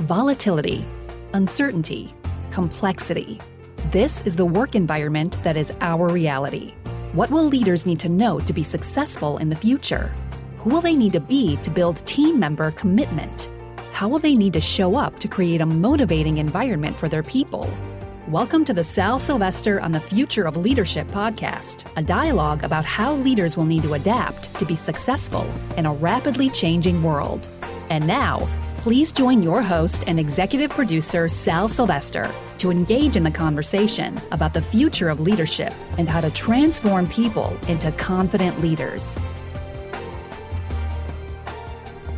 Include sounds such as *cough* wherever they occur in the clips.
volatility, uncertainty, complexity. This is the work environment that is our reality. What will leaders need to know to be successful in the future? Who will they need to be to build team member commitment? How will they need to show up to create a motivating environment for their people? Welcome to the Sal Silvestri on the Future of Leadership podcast, a dialogue about how leaders will need to adapt to be successful in a rapidly changing world. And now, please join your host and executive producer, Sal Silvestri, to engage in the conversation about the future of leadership and how to transform people into confident leaders.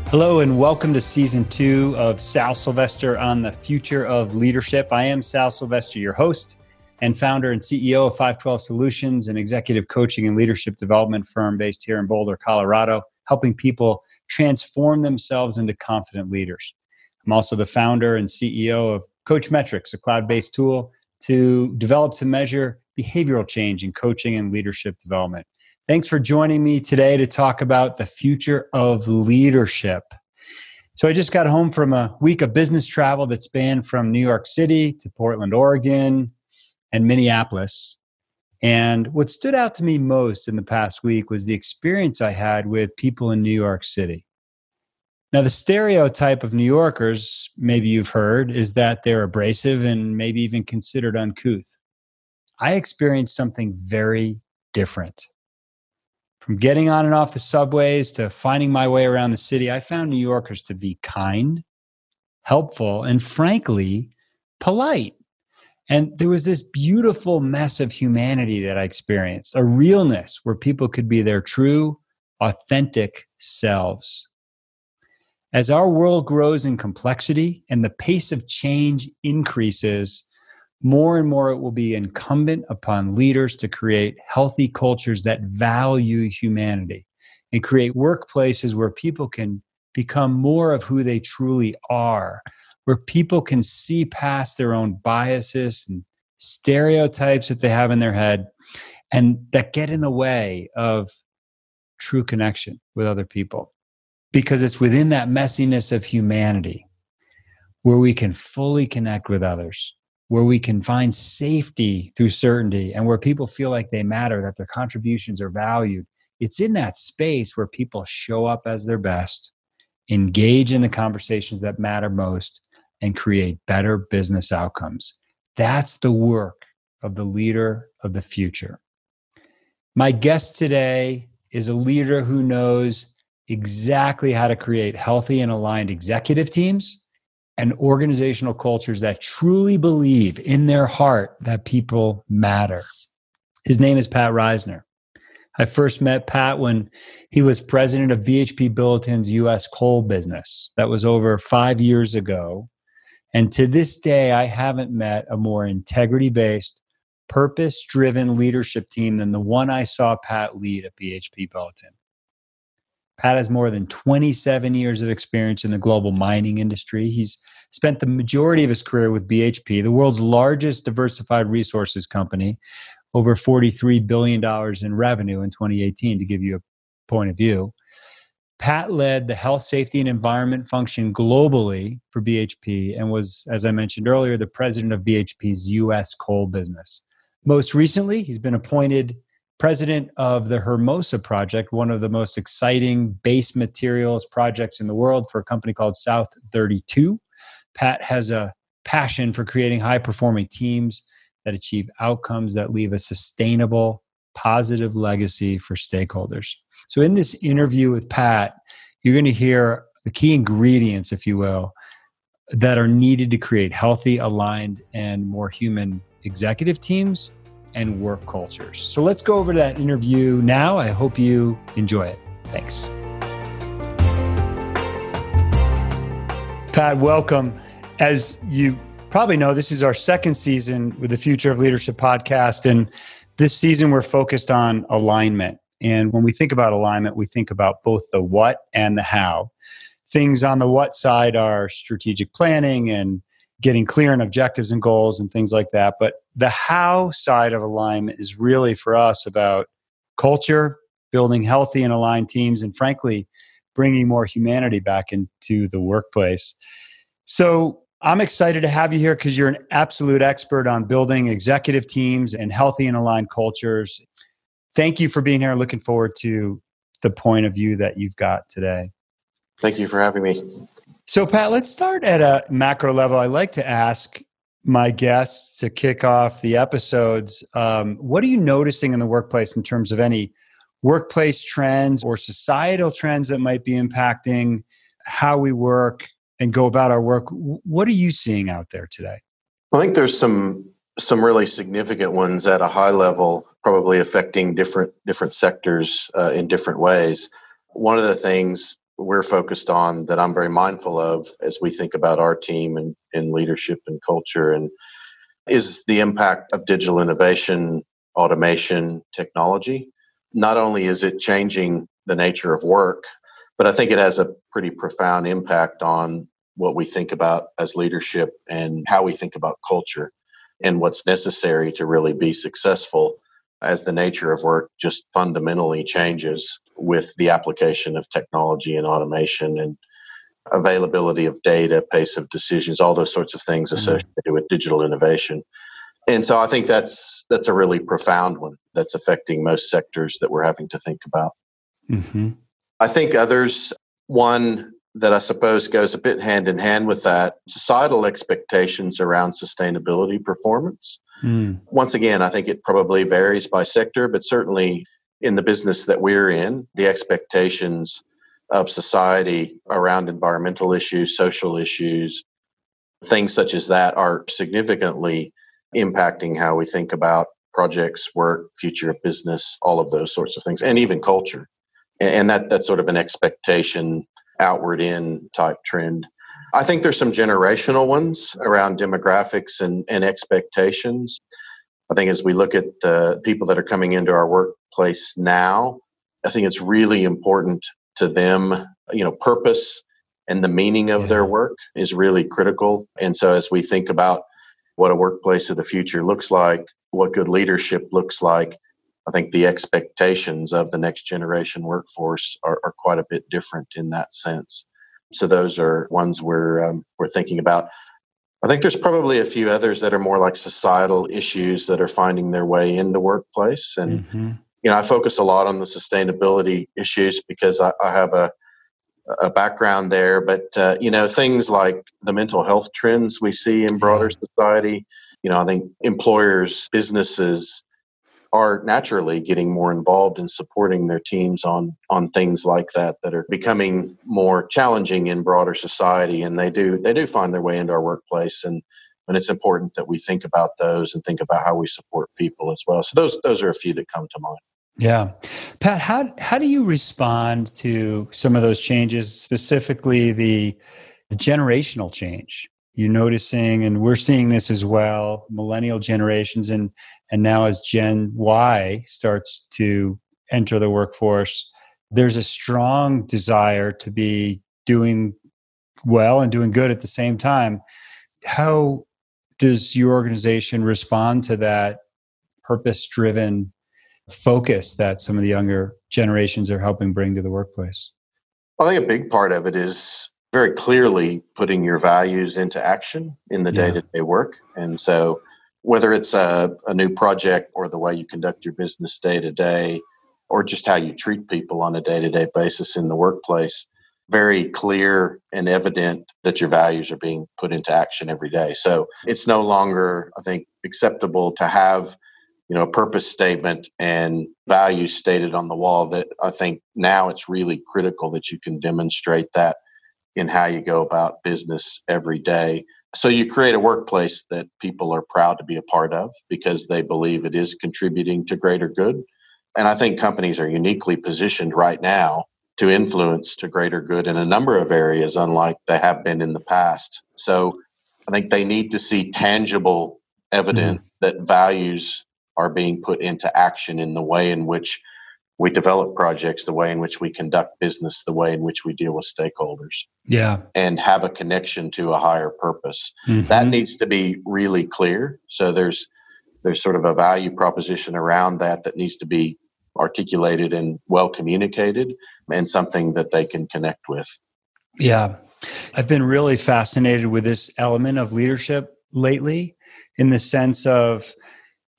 Hello, and welcome to season two of Sal Silvestri on the Future of Leadership. I am Sal Silvestri, your host and founder and CEO of 512 Solutions, an executive coaching and leadership development firm based here in Boulder, Colorado, helping people transform themselves into confident leaders. I'm also the founder and CEO of CoachMetrix, a cloud based tool to develop to measure behavioral change in coaching and leadership development. Thanks for joining me today to talk about the future of leadership. So, I just got home from a week of business travel that spanned from New York City to Portland, Oregon, and Minneapolis. And what stood out to me most in the past week was the experience I had with people in New York City. Now, the stereotype of New Yorkers, maybe you've heard, is that they're abrasive and maybe even considered uncouth. I experienced something very different. From getting on and off the subways to finding my way around the city, I found New Yorkers to be kind, helpful, and frankly, polite. And there was this beautiful mess of humanity that I experienced, a realness where people could be their true, authentic selves. As our world grows in complexity and the pace of change increases, more and more it will be incumbent upon leaders to create healthy cultures that value humanity and create workplaces where people can become more of who they truly are, where people can see past their own biases and stereotypes that they have in their head and that get in the way of true connection with other people. Because it's within that messiness of humanity where we can fully connect with others where we can find safety through certainty and where people feel like they matter, that their contributions are valued. It's in that space where people show up as their best, engage in the conversations that matter most, and create better business outcomes. That's the work of the leader of the future. My guest today is a leader who knows exactly how to create healthy and aligned executive teams and organizational cultures that truly believe in their heart that people matter. His name is Pat Risner. I first met Pat when he was president of BHP Billiton's US coal business. That was over five years ago. And to this day, I haven't met a more integrity based, purpose driven leadership team than the one I saw Pat lead at BHP Billiton. Pat has more than 27 years of experience in the global mining industry. He's spent the majority of his career with BHP, the world's largest diversified resources company, over $43 billion in revenue in 2018, to give you a point of view. Pat led the health, safety, and environment function globally for BHP and was, as I mentioned earlier, the president of BHP's US coal business. Most recently, he's been appointed president of the Hermosa project, one of the most exciting base materials projects in the world for a company called South 32. Pat has a passion for creating high performing teams that achieve outcomes that leave a sustainable, positive legacy for stakeholders. So, in this interview with Pat, you're going to hear the key ingredients, if you will, that are needed to create healthy, aligned, and more human executive teams and work cultures. So let's go over that interview now. I hope you enjoy it. Thanks. Pat, welcome. As you probably know, this is our second season with the Future of Leadership podcast. And this season, we're focused on alignment. And when we think about alignment, we think about both the what and the how. Things on the what side are strategic planning and getting clear on objectives and goals and things like that. But the how side of alignment is really for us about culture, building healthy and aligned teams, and frankly, bringing more humanity back into the workplace. So I'm excited to have you here because you're an absolute expert on building executive teams and healthy and aligned cultures. Thank you for being here. Looking forward to the point of view that you've got today. Thank you for having me. So, Pat, let's start at a macro level. I like to ask my guests to kick off the episodes um, what are you noticing in the workplace in terms of any workplace trends or societal trends that might be impacting how we work and go about our work. What are you seeing out there today? I think there's some some really significant ones at a high level, probably affecting different different sectors uh, in different ways. One of the things we're focused on that I'm very mindful of as we think about our team and, and leadership and culture and is the impact of digital innovation, automation, technology. Not only is it changing the nature of work, but I think it has a pretty profound impact on what we think about as leadership and how we think about culture and what's necessary to really be successful as the nature of work just fundamentally changes with the application of technology and automation and availability of data, pace of decisions, all those sorts of things mm-hmm. associated mm-hmm. with digital innovation. And so I think that's that's a really profound one that's affecting most sectors that we're having to think about. Mm-hmm. I think others, one that I suppose goes a bit hand in hand with that, societal expectations around sustainability performance. Mm. Once again, I think it probably varies by sector, but certainly in the business that we're in, the expectations of society around environmental issues, social issues, things such as that are significantly impacting how we think about projects, work, future of business, all of those sorts of things, and even culture and that that's sort of an expectation outward in type trend. I think there's some generational ones around demographics and, and expectations. I think as we look at the people that are coming into our workplace now, I think it's really important to them, you know, purpose and the meaning of yeah. their work is really critical. And so as we think about what a workplace of the future looks like, what good leadership looks like, I think the expectations of the next generation workforce are, are quite a bit different in that sense. So those are ones we're um, we're thinking about. I think there's probably a few others that are more like societal issues that are finding their way in the workplace, and mm-hmm. you know I focus a lot on the sustainability issues because I, I have a a background there. But uh, you know things like the mental health trends we see in broader society. You know I think employers, businesses, are naturally getting more involved in supporting their teams on on things like that that are becoming more challenging in broader society. And they do they do find their way into our workplace. And and it's important that we think about those and think about how we support people as well. So those those are a few that come to mind. Yeah. Pat how how do you respond to some of those changes specifically the the generational change? You're noticing and we're seeing this as well millennial generations and and now, as Gen Y starts to enter the workforce, there's a strong desire to be doing well and doing good at the same time. How does your organization respond to that purpose driven focus that some of the younger generations are helping bring to the workplace? I think a big part of it is very clearly putting your values into action in the day to day work. And so whether it's a, a new project or the way you conduct your business day to day, or just how you treat people on a day to day basis in the workplace, very clear and evident that your values are being put into action every day. So it's no longer, I think, acceptable to have you know a purpose statement and values stated on the wall that i think now it's really critical that you can demonstrate that in how you go about business every day so you create a workplace that people are proud to be a part of because they believe it is contributing to greater good. And I think companies are uniquely positioned right now to influence to greater good in a number of areas, unlike they have been in the past. So I think they need to see tangible evidence mm-hmm. that values are being put into action in the way in which we develop projects, the way in which we conduct business, the way in which we deal with stakeholders. Yeah. And have a connection to a higher purpose. Mm-hmm. That needs to be really clear. So there's there's sort of a value proposition around that that needs to be articulated and well communicated and something that they can connect with. Yeah. I've been really fascinated with this element of leadership lately in the sense of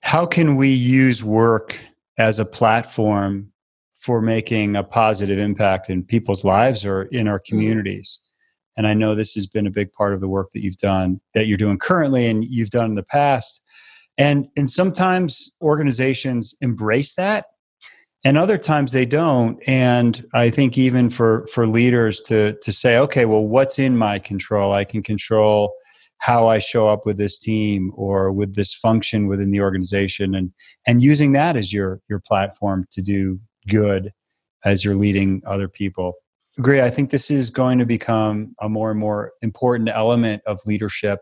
how can we use work as a platform for making a positive impact in people's lives or in our mm-hmm. communities. And I know this has been a big part of the work that you've done, that you're doing currently, and you've done in the past. And and sometimes organizations embrace that, and other times they don't. And I think even for for leaders to to say, okay, well, what's in my control? I can control how I show up with this team or with this function within the organization, and and using that as your your platform to do good as you're leading other people. Agree. I think this is going to become a more and more important element of leadership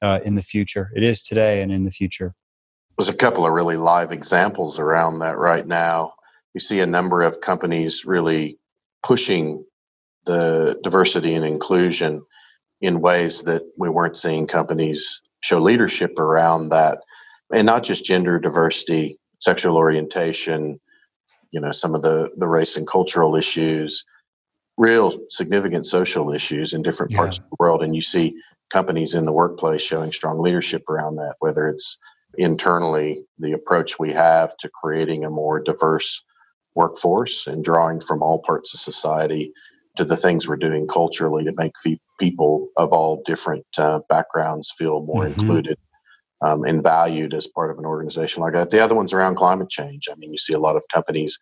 uh, in the future. It is today and in the future. There's a couple of really live examples around that right now. We see a number of companies really pushing the diversity and inclusion in ways that we weren't seeing companies show leadership around that. And not just gender diversity, sexual orientation, you know some of the the race and cultural issues real significant social issues in different parts yeah. of the world and you see companies in the workplace showing strong leadership around that whether it's internally the approach we have to creating a more diverse workforce and drawing from all parts of society to the things we're doing culturally to make people of all different uh, backgrounds feel more mm-hmm. included um, and valued as part of an organization like that. The other one's around climate change. I mean, you see a lot of companies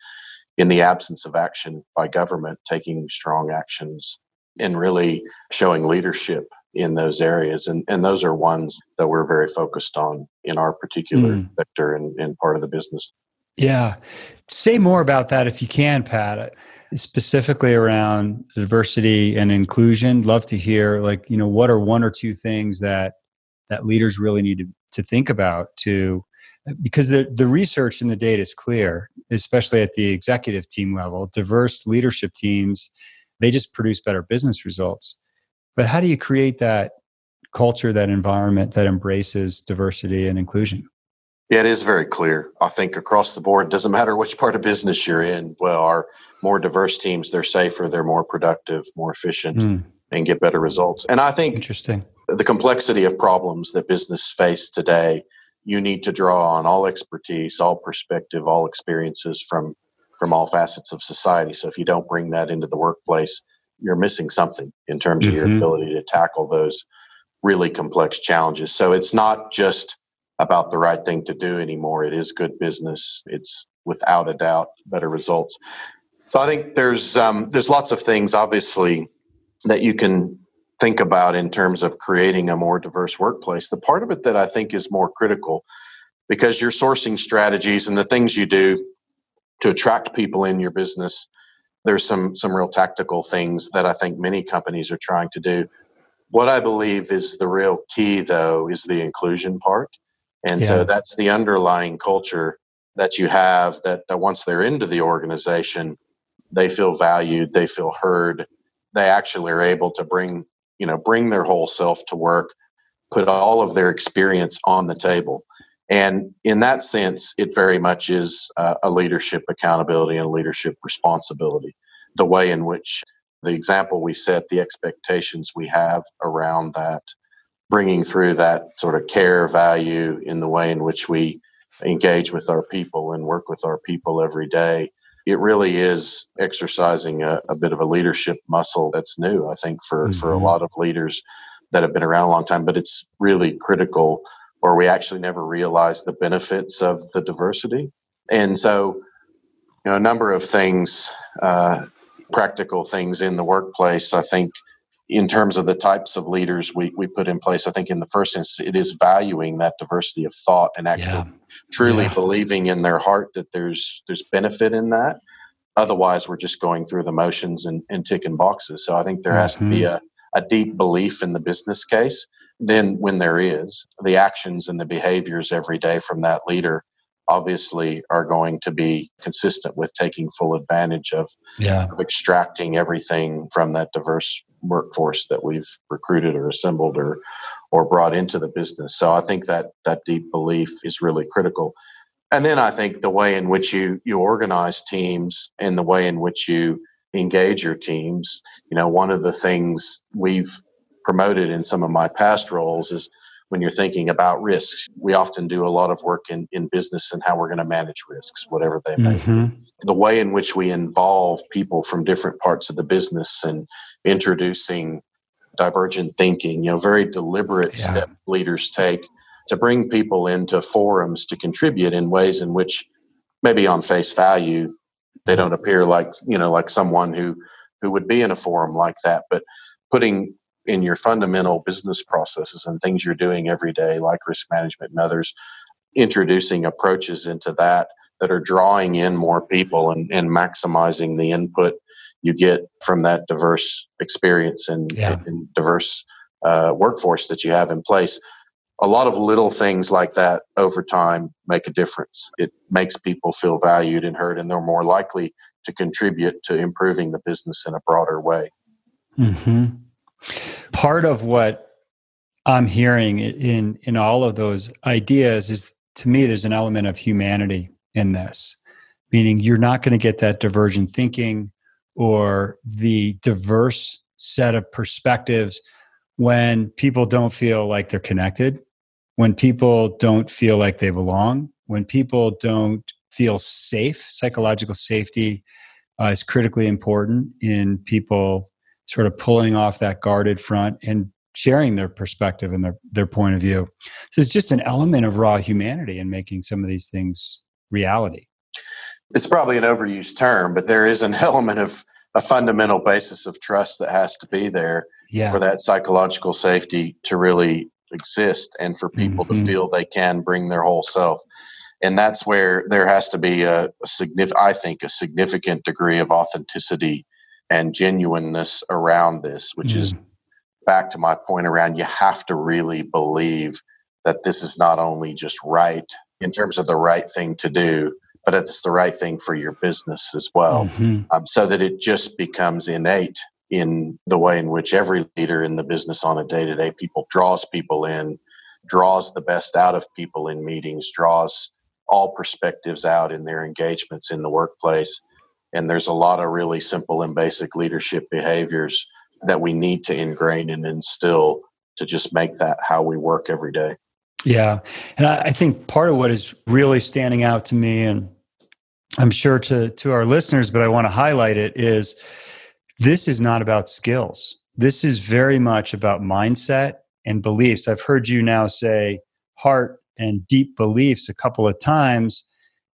in the absence of action by government taking strong actions and really showing leadership in those areas. And, and those are ones that we're very focused on in our particular mm. sector and, and part of the business. Yeah. Say more about that if you can, Pat specifically around diversity and inclusion love to hear like you know what are one or two things that that leaders really need to to think about to because the, the research and the data is clear especially at the executive team level diverse leadership teams they just produce better business results. But how do you create that culture that environment that embraces diversity and inclusion yeah it is very clear i think across the board doesn't matter which part of business you're in well our more diverse teams they're safer they're more productive more efficient mm. and get better results and i think interesting the complexity of problems that business face today, you need to draw on all expertise, all perspective, all experiences from from all facets of society. So if you don't bring that into the workplace, you're missing something in terms mm-hmm. of your mm-hmm. ability to tackle those really complex challenges. So it's not just about the right thing to do anymore. It is good business. It's without a doubt better results. So I think there's um, there's lots of things obviously that you can think about in terms of creating a more diverse workplace. The part of it that I think is more critical because your sourcing strategies and the things you do to attract people in your business, there's some some real tactical things that I think many companies are trying to do. What I believe is the real key though is the inclusion part. And yeah. so that's the underlying culture that you have that, that once they're into the organization, they feel valued, they feel heard, they actually are able to bring you know bring their whole self to work put all of their experience on the table. And in that sense it very much is uh, a leadership accountability and leadership responsibility. The way in which the example we set the expectations we have around that bringing through that sort of care value in the way in which we engage with our people and work with our people every day it really is exercising a, a, bit of a leadership muscle that's new, I think, for, mm-hmm. for a mm-hmm. lot of leaders that have been around a long time. But it's really critical, or we actually never realize the benefits of the diversity. And so, you know, a number of things, uh, practical things in the workplace, I think, in terms of the types of leaders we, we put in place, I think in the first instance, it is valuing that diversity of thought and actually yeah. truly yeah. believing in their heart that there's there's benefit in that. Otherwise, we're just going through the motions and, and ticking boxes. So I think there has mm-hmm. to be mm-hmm. a, a deep belief in the business case. Then, when there is, the actions and the behaviors every day from that leader obviously are going to be consistent with taking full advantage of, yeah. of extracting everything from that diverse workforce that we've recruited or assembled or or brought into the business. So I think that that deep belief is really critical. And then I think the way in which you you organize teams and the way in which you engage your teams. You know, one of the things we've promoted in some of my past roles is when you're thinking about risks. We often do a lot of work in, in business and how we're going to manage risks, whatever they may mm-hmm. be. The way in which we involve people from different parts of the business and introducing divergent thinking, you know, very deliberate yeah. step leaders take to bring people into forums to contribute in ways in which maybe on face value they don't appear like you know like someone who who would be in a forum like that but putting in your fundamental business processes and things you're doing every day, like risk management and others, introducing approaches into that that are drawing in more people and, and maximizing the input you get from that diverse experience and, yeah. and diverse uh, workforce that you have in place. A lot of little things like that over time make a difference. It makes people feel valued and heard, and they're more likely to contribute to improving the business in a broader way. Mm-hmm. Part of what I'm hearing in in all of those ideas is to me there's an element of humanity in this. Meaning you're not going to get that divergent thinking or the diverse set of perspectives when people don't feel like they're connected, when people don't feel like they belong, when people don't feel safe, psychological safety uh, is critically important in people sort of pulling off that guarded front and sharing their perspective and their, their point of view. So it's just an element of raw humanity in making some of these things reality. It's probably an overused term, but there is an *laughs* element of a fundamental basis of trust that has to be there yeah. for that psychological safety to really exist and for people mm-hmm. to feel they can bring their whole self. And that's where there has to be a, a significant, I think, a significant degree of authenticity and genuineness around this, which mm. is back to my point around you have to really believe that this is not only just right in terms of the right thing to do, but it's the right thing for your business as well. Mm-hmm. Um, so that it just becomes innate in the way in which every leader in the business on a day to day people draws people in, draws the best out of people in meetings, draws all perspectives out in their engagements in the workplace and there's a lot of really simple and basic leadership behaviors that we need to ingrain and instill to just make that how we work every day. Yeah. And I, think part of what is really standing out to me, and I'm sure to, to our listeners, but I want to highlight it, is this is not about skills. This is very much about mindset and beliefs. I've heard you now say heart and deep beliefs a couple of times.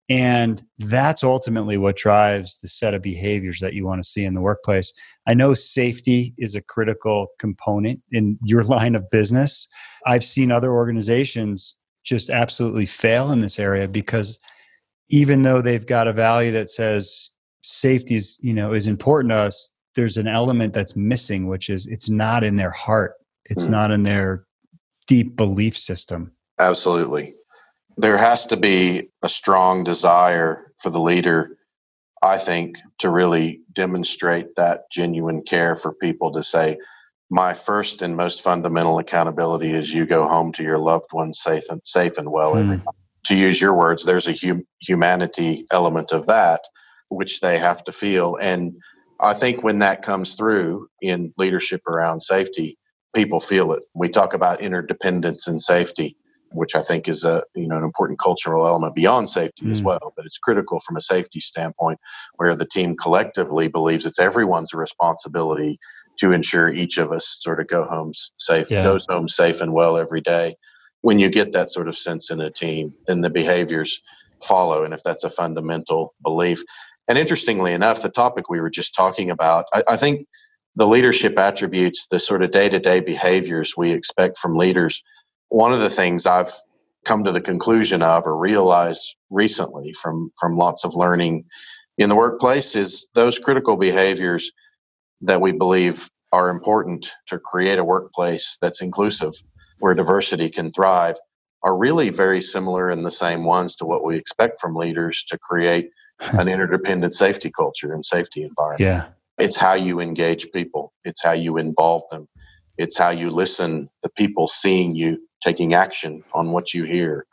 And that's ultimately what drives the set of behaviors that you want to see in the workplace. I know safety is a critical component in your *laughs* line of business. I've seen other organizations just absolutely fail in this area because even though they've got a value that says safety is, you know, is important to us, there's an element that's missing, which is it's not in their heart. It's mm. not in their deep belief system. Absolutely there has to be a strong desire for the leader, I think, to really demonstrate that genuine care for people to say, my first and most fundamental accountability is you go home to your loved ones safe and safe and well mm. To use your words, there's a hum- humanity element of that which they have to feel. And I think when that comes through in leadership around safety, people feel it. We talk about interdependence and safety which I think is a you know an important cultural element beyond safety mm. as well. But it's critical from a safety standpoint, where the team collectively believes it's everyone's responsibility to ensure each of us sort of go home safe, yeah. goes home safe and well every day. When you get that sort of sense in a team, then the behaviors follow, and if that's a fundamental belief. And interestingly enough, the topic we were just talking about, I, I think the leadership attributes, the sort of day to day behaviors we expect from leaders one of the things I've come to the conclusion of or realized recently from from lots of learning in the workplace is those critical behaviors that we believe are important to create a workplace that's inclusive where diversity can thrive are really very similar in the same ones to what we expect from leaders to create an interdependent safety culture and safety environment. Yeah. It's how you engage people. It's how you involve them. It's how you listen the people seeing you taking action on what you hear.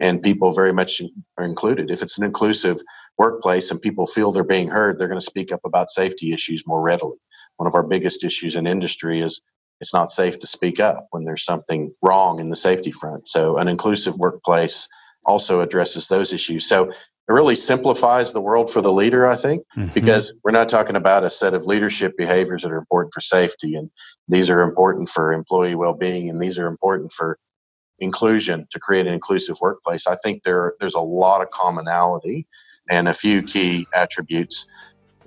and people very much are included. If it's an inclusive workplace and people feel they're being heard, they're going to speak up about safety issues more readily. One of our biggest issues in industry is it's not safe to speak up when there's something wrong in the safety front. So, an inclusive workplace also addresses those issues. So, it really simplifies the world for the leader, I think, mm-hmm. because we're not talking about a set of leadership behaviors that are important for safety, and these are important for employee well being, and these are important for inclusion to create an inclusive workplace. I think there there's a lot of commonality and a few key attributes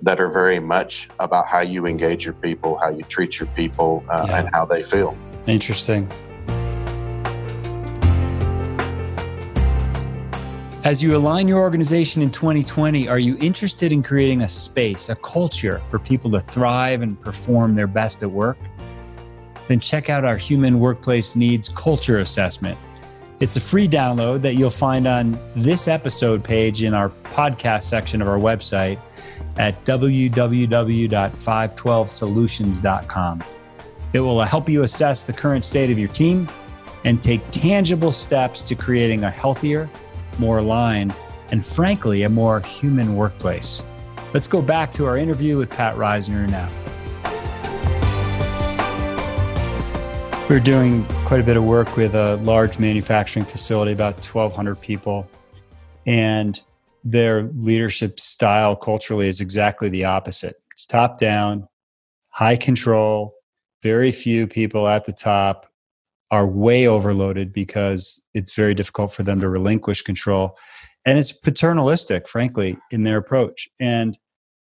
that are very much about how you engage your people, how you treat your people, uh, yeah. and how they feel. Interesting. As you align your organization in 2020, are you interested in creating a space, a culture for people to thrive and perform their best at work? Then check out our Human Workplace Needs Culture Assessment. It's a free download that you'll find on this episode page in our podcast section of our website at www.512solutions.com. It will help you assess the current state of your team and take tangible steps to creating a healthier, more aligned, and frankly, a more human workplace. Let's go back to our interview with Pat Risner now. We're doing quite a bit of work with a large manufacturing facility, about 1,200 people. And their leadership style culturally is exactly the opposite it's top down, high control, very few people at the top are way overloaded because it's very difficult for them to relinquish control. And it's paternalistic, frankly, in their approach. And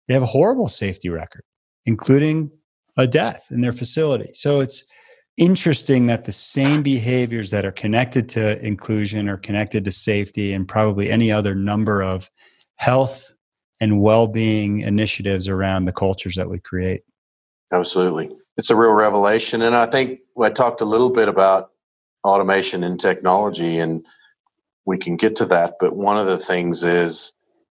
they have a horrible safety record, including a death in their facility. So it's interesting that the same behaviors that are connected to inclusion are connected to safety and probably any other number of health and well-being initiatives around the cultures that we create absolutely it's a real revelation and i think i talked a little bit about automation and technology and we can get to that but one of the things is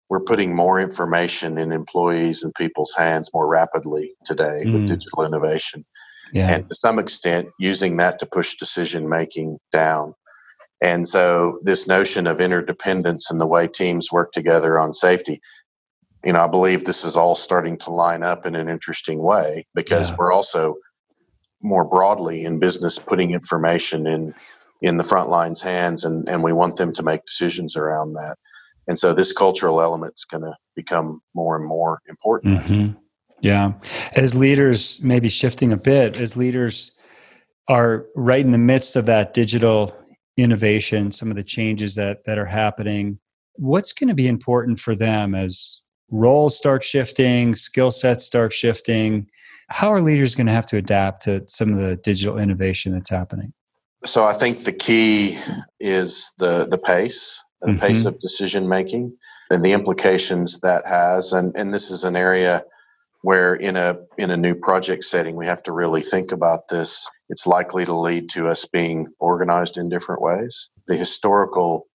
we're putting more information in employees and people's hands more rapidly today mm. with digital innovation yeah. and to some extent using that to push decision making down. And so, this notion of interdependence and the way teams work together on safety, you know, I believe this is all starting to line up in an interesting way because yeah. we're also more broadly in business putting information in in the front line's hands and, and we want them to make decisions around that. And so this cultural element is going to become more and more important. Mm-hmm. Yeah. As leaders, maybe shifting a bit, as leaders are right in the midst of that digital innovation, some of the changes that, that are happening, what's going to be important for them as roles start shifting, skill sets start shifting? How are leaders going to have to adapt to some of the digital innovation that's happening? So I think the key is the the pace, the mm-hmm. pace of decision making, and the implications that has. And and this is an area where in a in a new project setting we have to really think about this it's likely to lead to us being organized in different ways the historical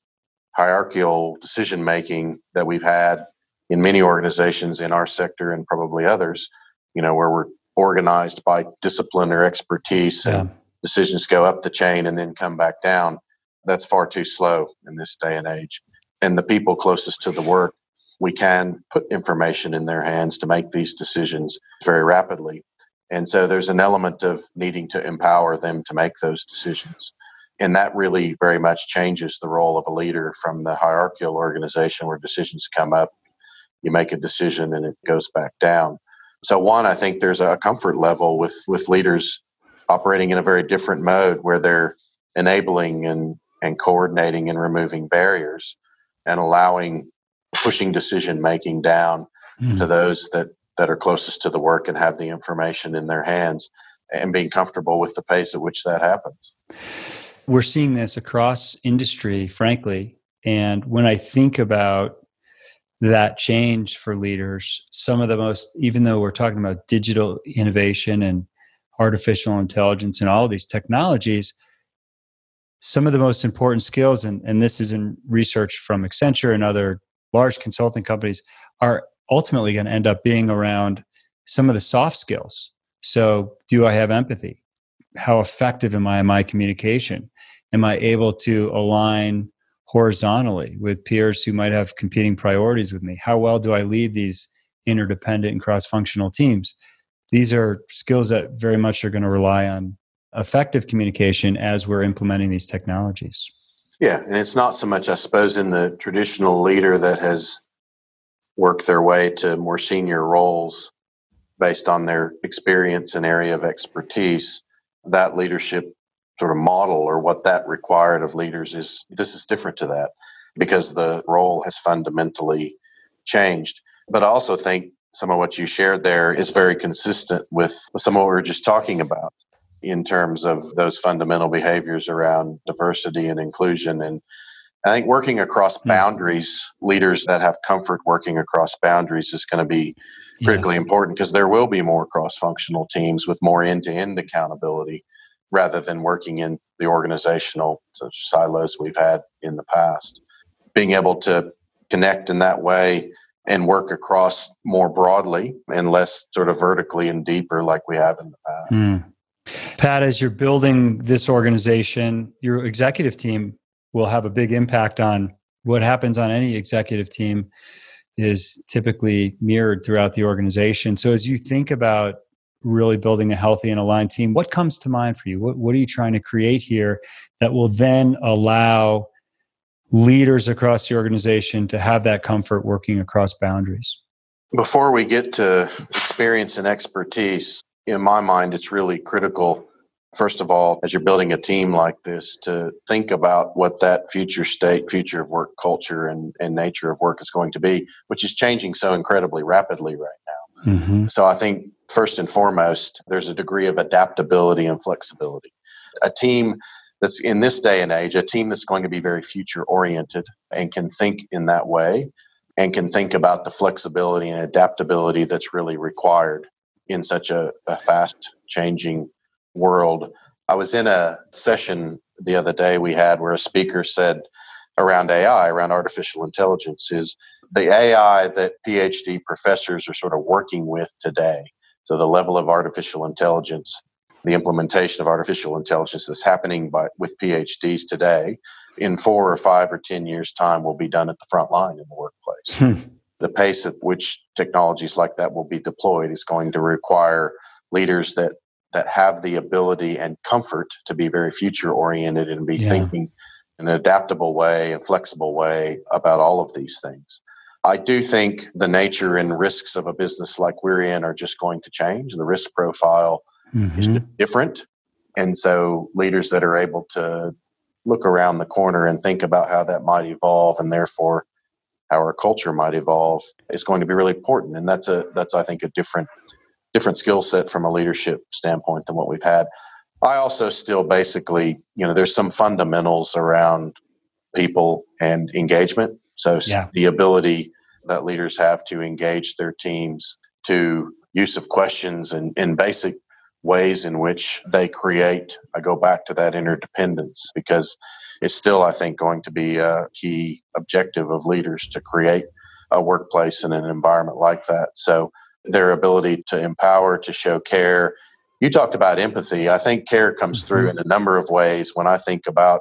hierarchical decision making that we've had in many organizations in our sector and probably others you know where we're organized by discipline or expertise yeah. and decisions go up the chain and then come back down that's far too slow in this day and age and the people closest to the work we can put information in their hands to make these decisions very rapidly. And so there's an element of needing to empower them to make those decisions. And that really very much changes the role of a leader from the hierarchical organization where decisions come up, you make a decision and it goes back down. So one, I think there's a comfort level with with leaders operating in a very different mode where they're enabling and, and coordinating and removing barriers and allowing pushing decision making down mm. to those that that are closest to the work and have the information in their hands and being comfortable with the pace at which that happens. We're seeing this across industry, frankly. And when I think about that change for leaders, some of the most, even though we're talking about digital innovation and artificial intelligence and all these technologies, some of the most important skills, and, and this is in research from Accenture and other large consulting companies are ultimately going to end up being around some of the soft skills. So, do I have empathy? How effective am I in my communication? Am I able to align horizontally with peers who might have competing priorities with me? How well do I lead these interdependent and cross functional teams? These are skills that very much are going to rely on effective communication as we're implementing these technologies. Yeah, and it's not so much, I suppose, in the traditional leader that has worked their way to more senior roles based on their experience and area of expertise. That leadership sort of model or what that required of leaders is this is different to that because the role has fundamentally changed. But I also think some of what you shared there is very consistent with some of what we were just talking about in terms of those fundamental behaviors around diversity and inclusion. And I think working across hmm. boundaries, leaders that have comfort working across boundaries is going to be critically yes. important because there will be more cross functional teams with more end to end accountability rather than working in the organizational silos we've had in the past. Being able to connect in that way and work across more broadly and less sort of vertically and deeper like we have in the past. Mm. Pat, as you're building this organization, your executive team will have a big impact on what happens on any executive team is typically mirrored throughout the organization. So as you think about really building a healthy and aligned team, what comes to mind for you? What, what are you trying to create here that will then allow leaders across the organization to have that comfort working across boundaries? Before we get to experience and expertise, in my mind, it's really critical, first of all, as you're building a team like this, to think about what that future state, future of work culture, and, and nature of work is going to be, which is changing so incredibly rapidly right now. Mm-hmm. So I think, first and foremost, there's a degree of adaptability and flexibility. A team that's in this day and age, a team that's going to be very future oriented and can think in that way and can think about the flexibility and adaptability that's really required in such a, a fast changing world. I was in a session the other day we had where a speaker said around AI, around artificial intelligence, is the AI that PhD professors are sort of working with today. So the level of artificial intelligence, the implementation of artificial intelligence that's happening by, with PhDs today, in four or five or ten years' time, will be done at the front line in the workplace. Hmm the pace at which technologies like that will be deployed is going to require leaders that that have the ability and comfort to be very future oriented and be yeah. thinking in an adaptable way and flexible way about all of these things. I do think the nature and risks of a business like we're in are just going to change. The risk profile mm-hmm. is different. And so leaders that are able to look around the corner and think about how that might evolve and therefore how our culture might evolve is going to be really important. And that's a that's I think a different different skill set from a leadership standpoint than what we've had. I also still basically, you know, there's some fundamentals around people and engagement. So yeah. the ability that leaders have to engage their teams, to use of questions and in basic ways in which they create. I go back to that interdependence because it's still, I think, going to be a key objective of leaders to create a workplace and an environment like that. So their ability to empower, to show care. You talked about empathy. I think care comes mm-hmm. through in a number of ways when I think about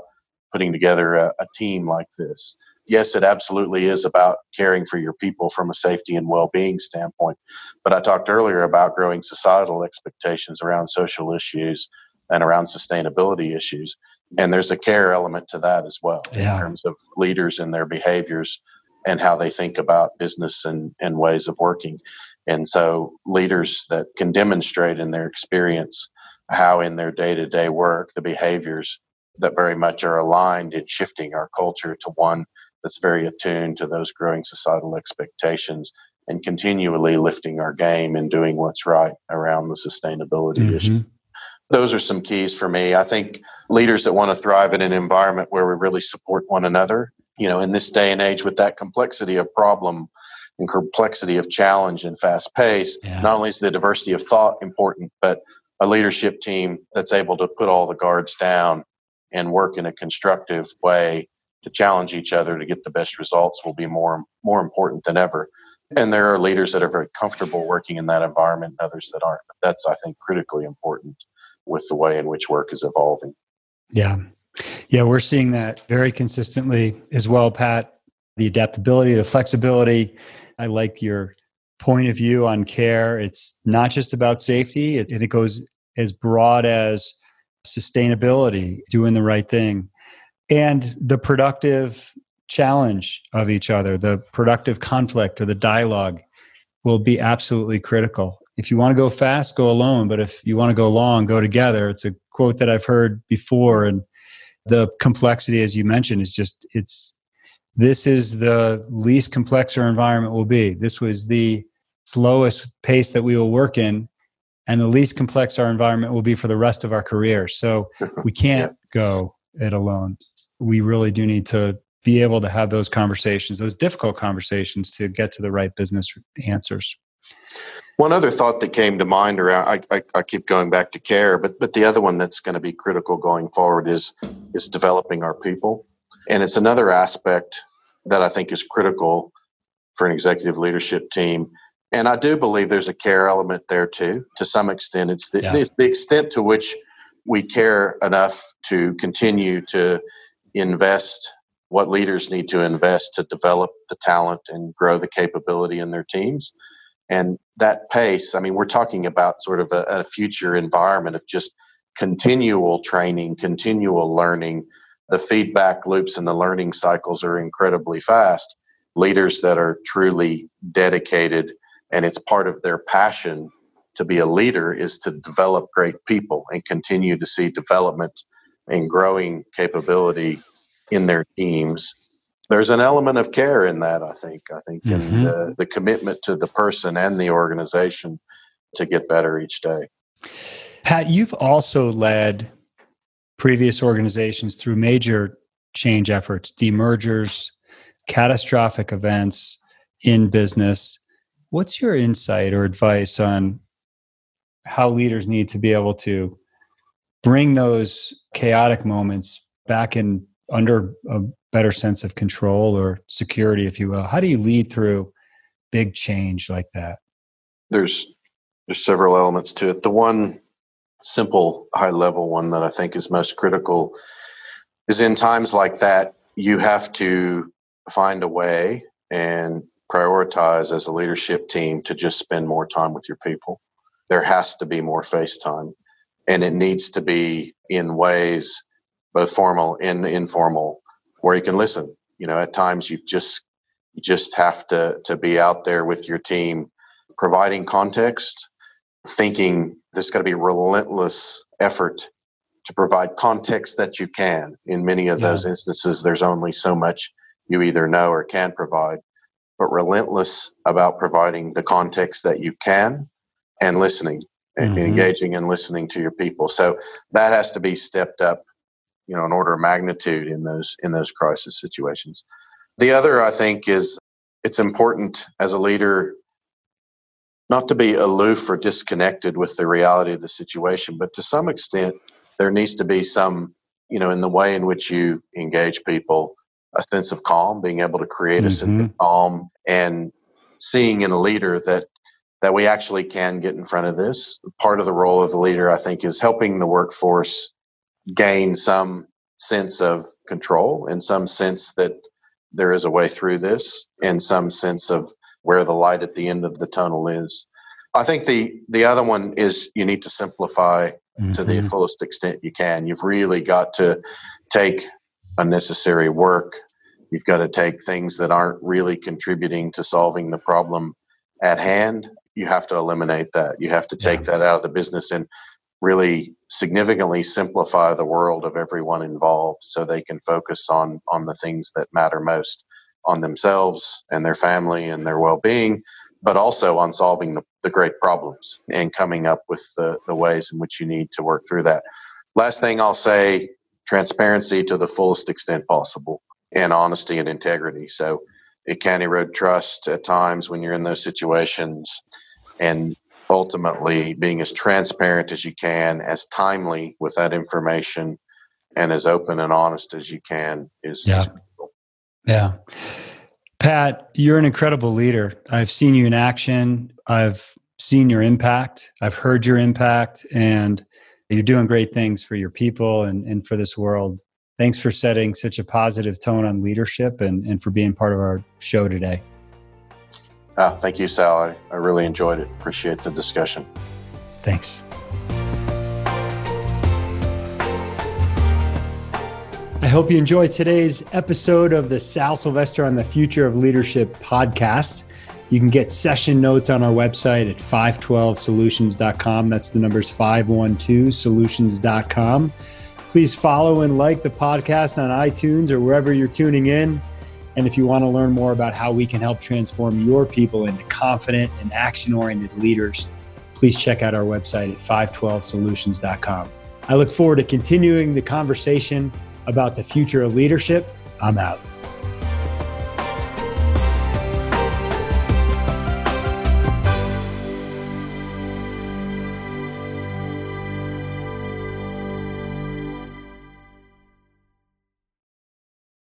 putting together a, a team like this. Yes, it absolutely is about caring for your people from a safety and well being standpoint. But I talked earlier about growing societal expectations around social issues and around sustainability issues. And there's a care element to that as well yeah. in terms of leaders and their behaviors and how they think about business and, and ways of working. And so, leaders that can demonstrate in their experience how, in their day to day work, the behaviors that very much are aligned in shifting our culture to one that's very attuned to those growing societal expectations and continually lifting our game and doing what's right around the sustainability mm-hmm. issue those are some keys for me. I think leaders that want to thrive in an environment where we really support one another, you know, in this day and age with that complexity of problem and complexity of challenge and fast pace, yeah. not only is the diversity of thought important, but a leadership team that's able to put all the guards down and work in a constructive way to challenge each other to get the best results will be more more important than ever. And there are leaders that are very comfortable working in that environment and others that aren't. That's I think critically important with the way in which work is evolving. Yeah. Yeah, we're seeing that very consistently as well, Pat. The adaptability, the flexibility. I like your point of view on care. It's not just about safety, and it goes as broad as sustainability, doing the right thing, and the productive challenge of each other, the productive conflict or the dialogue will be absolutely critical. If you want to go fast, go alone. But if you want to go long, go together. It's a quote that I've heard before. And the complexity, as you mentioned, is just, it's, this is the least complex our environment will be. This was the slowest pace that we will work in and the least complex our environment will be for the rest of our career. So *laughs* we can't yeah. go it alone. We really do need to be able to have those conversations, those difficult conversations to get to the right business answers. One other thought that came to mind around I, I, I keep going back to care, but but the other one that's going to be critical going forward is is developing our people. And it's another aspect that I think is critical for an executive leadership team. And I do believe there's a care element there too, to some extent. It's the, yeah. it's the extent to which we care enough to continue to invest what leaders need to invest to develop the talent and grow the capability in their teams. And that pace, I mean, we're talking about sort of a, a future environment of just continual training, continual learning. The feedback loops and the learning cycles are incredibly fast. Leaders that are truly dedicated and it's part of their passion to be a leader is to develop great people and continue to see development and growing capability in their teams. There's an element of care in that, I think. I think mm-hmm. in the, the commitment to the person and the organization to get better each day. Pat, you've also led previous organizations through major change efforts, demergers, catastrophic events in business. What's your insight or advice on how leaders need to be able to bring those chaotic moments back in under a better sense of control or security, if you will? How do you lead through big change like that? There's there's several elements to it. The one simple high level one that I think is most critical is in times like that you have to find a way and prioritize as a leadership team to just spend more time with your people. There has to be more face time and it needs to be in ways both formal and informal, where you can listen. You know, at times you just you just have to to be out there with your team, providing context, thinking there's got to be relentless effort to provide context that you can. In many of yeah. those instances, there's only so much you either know or can provide, but relentless about providing the context that you can and listening mm-hmm. engaging and listening to your people. So that has to be stepped up you know an order of magnitude in those in those crisis situations. The other, I think, is it's important as a leader not to be aloof or disconnected with the reality of the situation, but to some extent, there needs to be some, you know, in the way in which you engage people, a sense of calm, being able to create mm-hmm. a sense of mm-hmm. calm and seeing in a leader that that we actually can get in front of this. Part of the role of the leader, I think, is helping the workforce gain some sense of control and some sense that there is a way through this and some sense of where the light at the end of the tunnel is. I think the the other one is you need to simplify mm-hmm. to the mm-hmm. fullest extent you can. You've really got to take unnecessary work. You've got to take things that aren't really contributing to solving the problem at hand. You have to eliminate that. You have to take yeah. that out of the business and really significantly simplify the world of everyone involved so they can focus on on the things that matter most on themselves and their family and their well-being but also on solving the, the great problems and coming up with the, the ways in which you need to work through that last thing i'll say transparency to the fullest extent possible and honesty and integrity so at county road trust at times when you're in those situations and ultimately being as transparent as you can, as timely with that information, and as open and honest as you can is. Yeah. Yeah. Pat, you're an incredible leader. I've seen you in action. I've seen your impact. I've heard your impact, and you're doing great things for your people and, and for this world. Thanks for setting such a positive tone on leadership and, and for being part of our show today. Uh, thank you, Sal. I, I really enjoyed it. Appreciate the discussion. Thanks. I hope you enjoyed today's episode of the Sal Silvestri on the Future of Leadership podcast. You can get session notes on our website at 512solutions.com. That's the numbers 512solutions.com. Please follow and like the podcast on iTunes or wherever you're tuning in. And if you want to learn more about how we can help transform your people into confident and action oriented leaders, please check out our website at 512solutions.com. I look forward to continuing the conversation about the future of leadership. I'm out.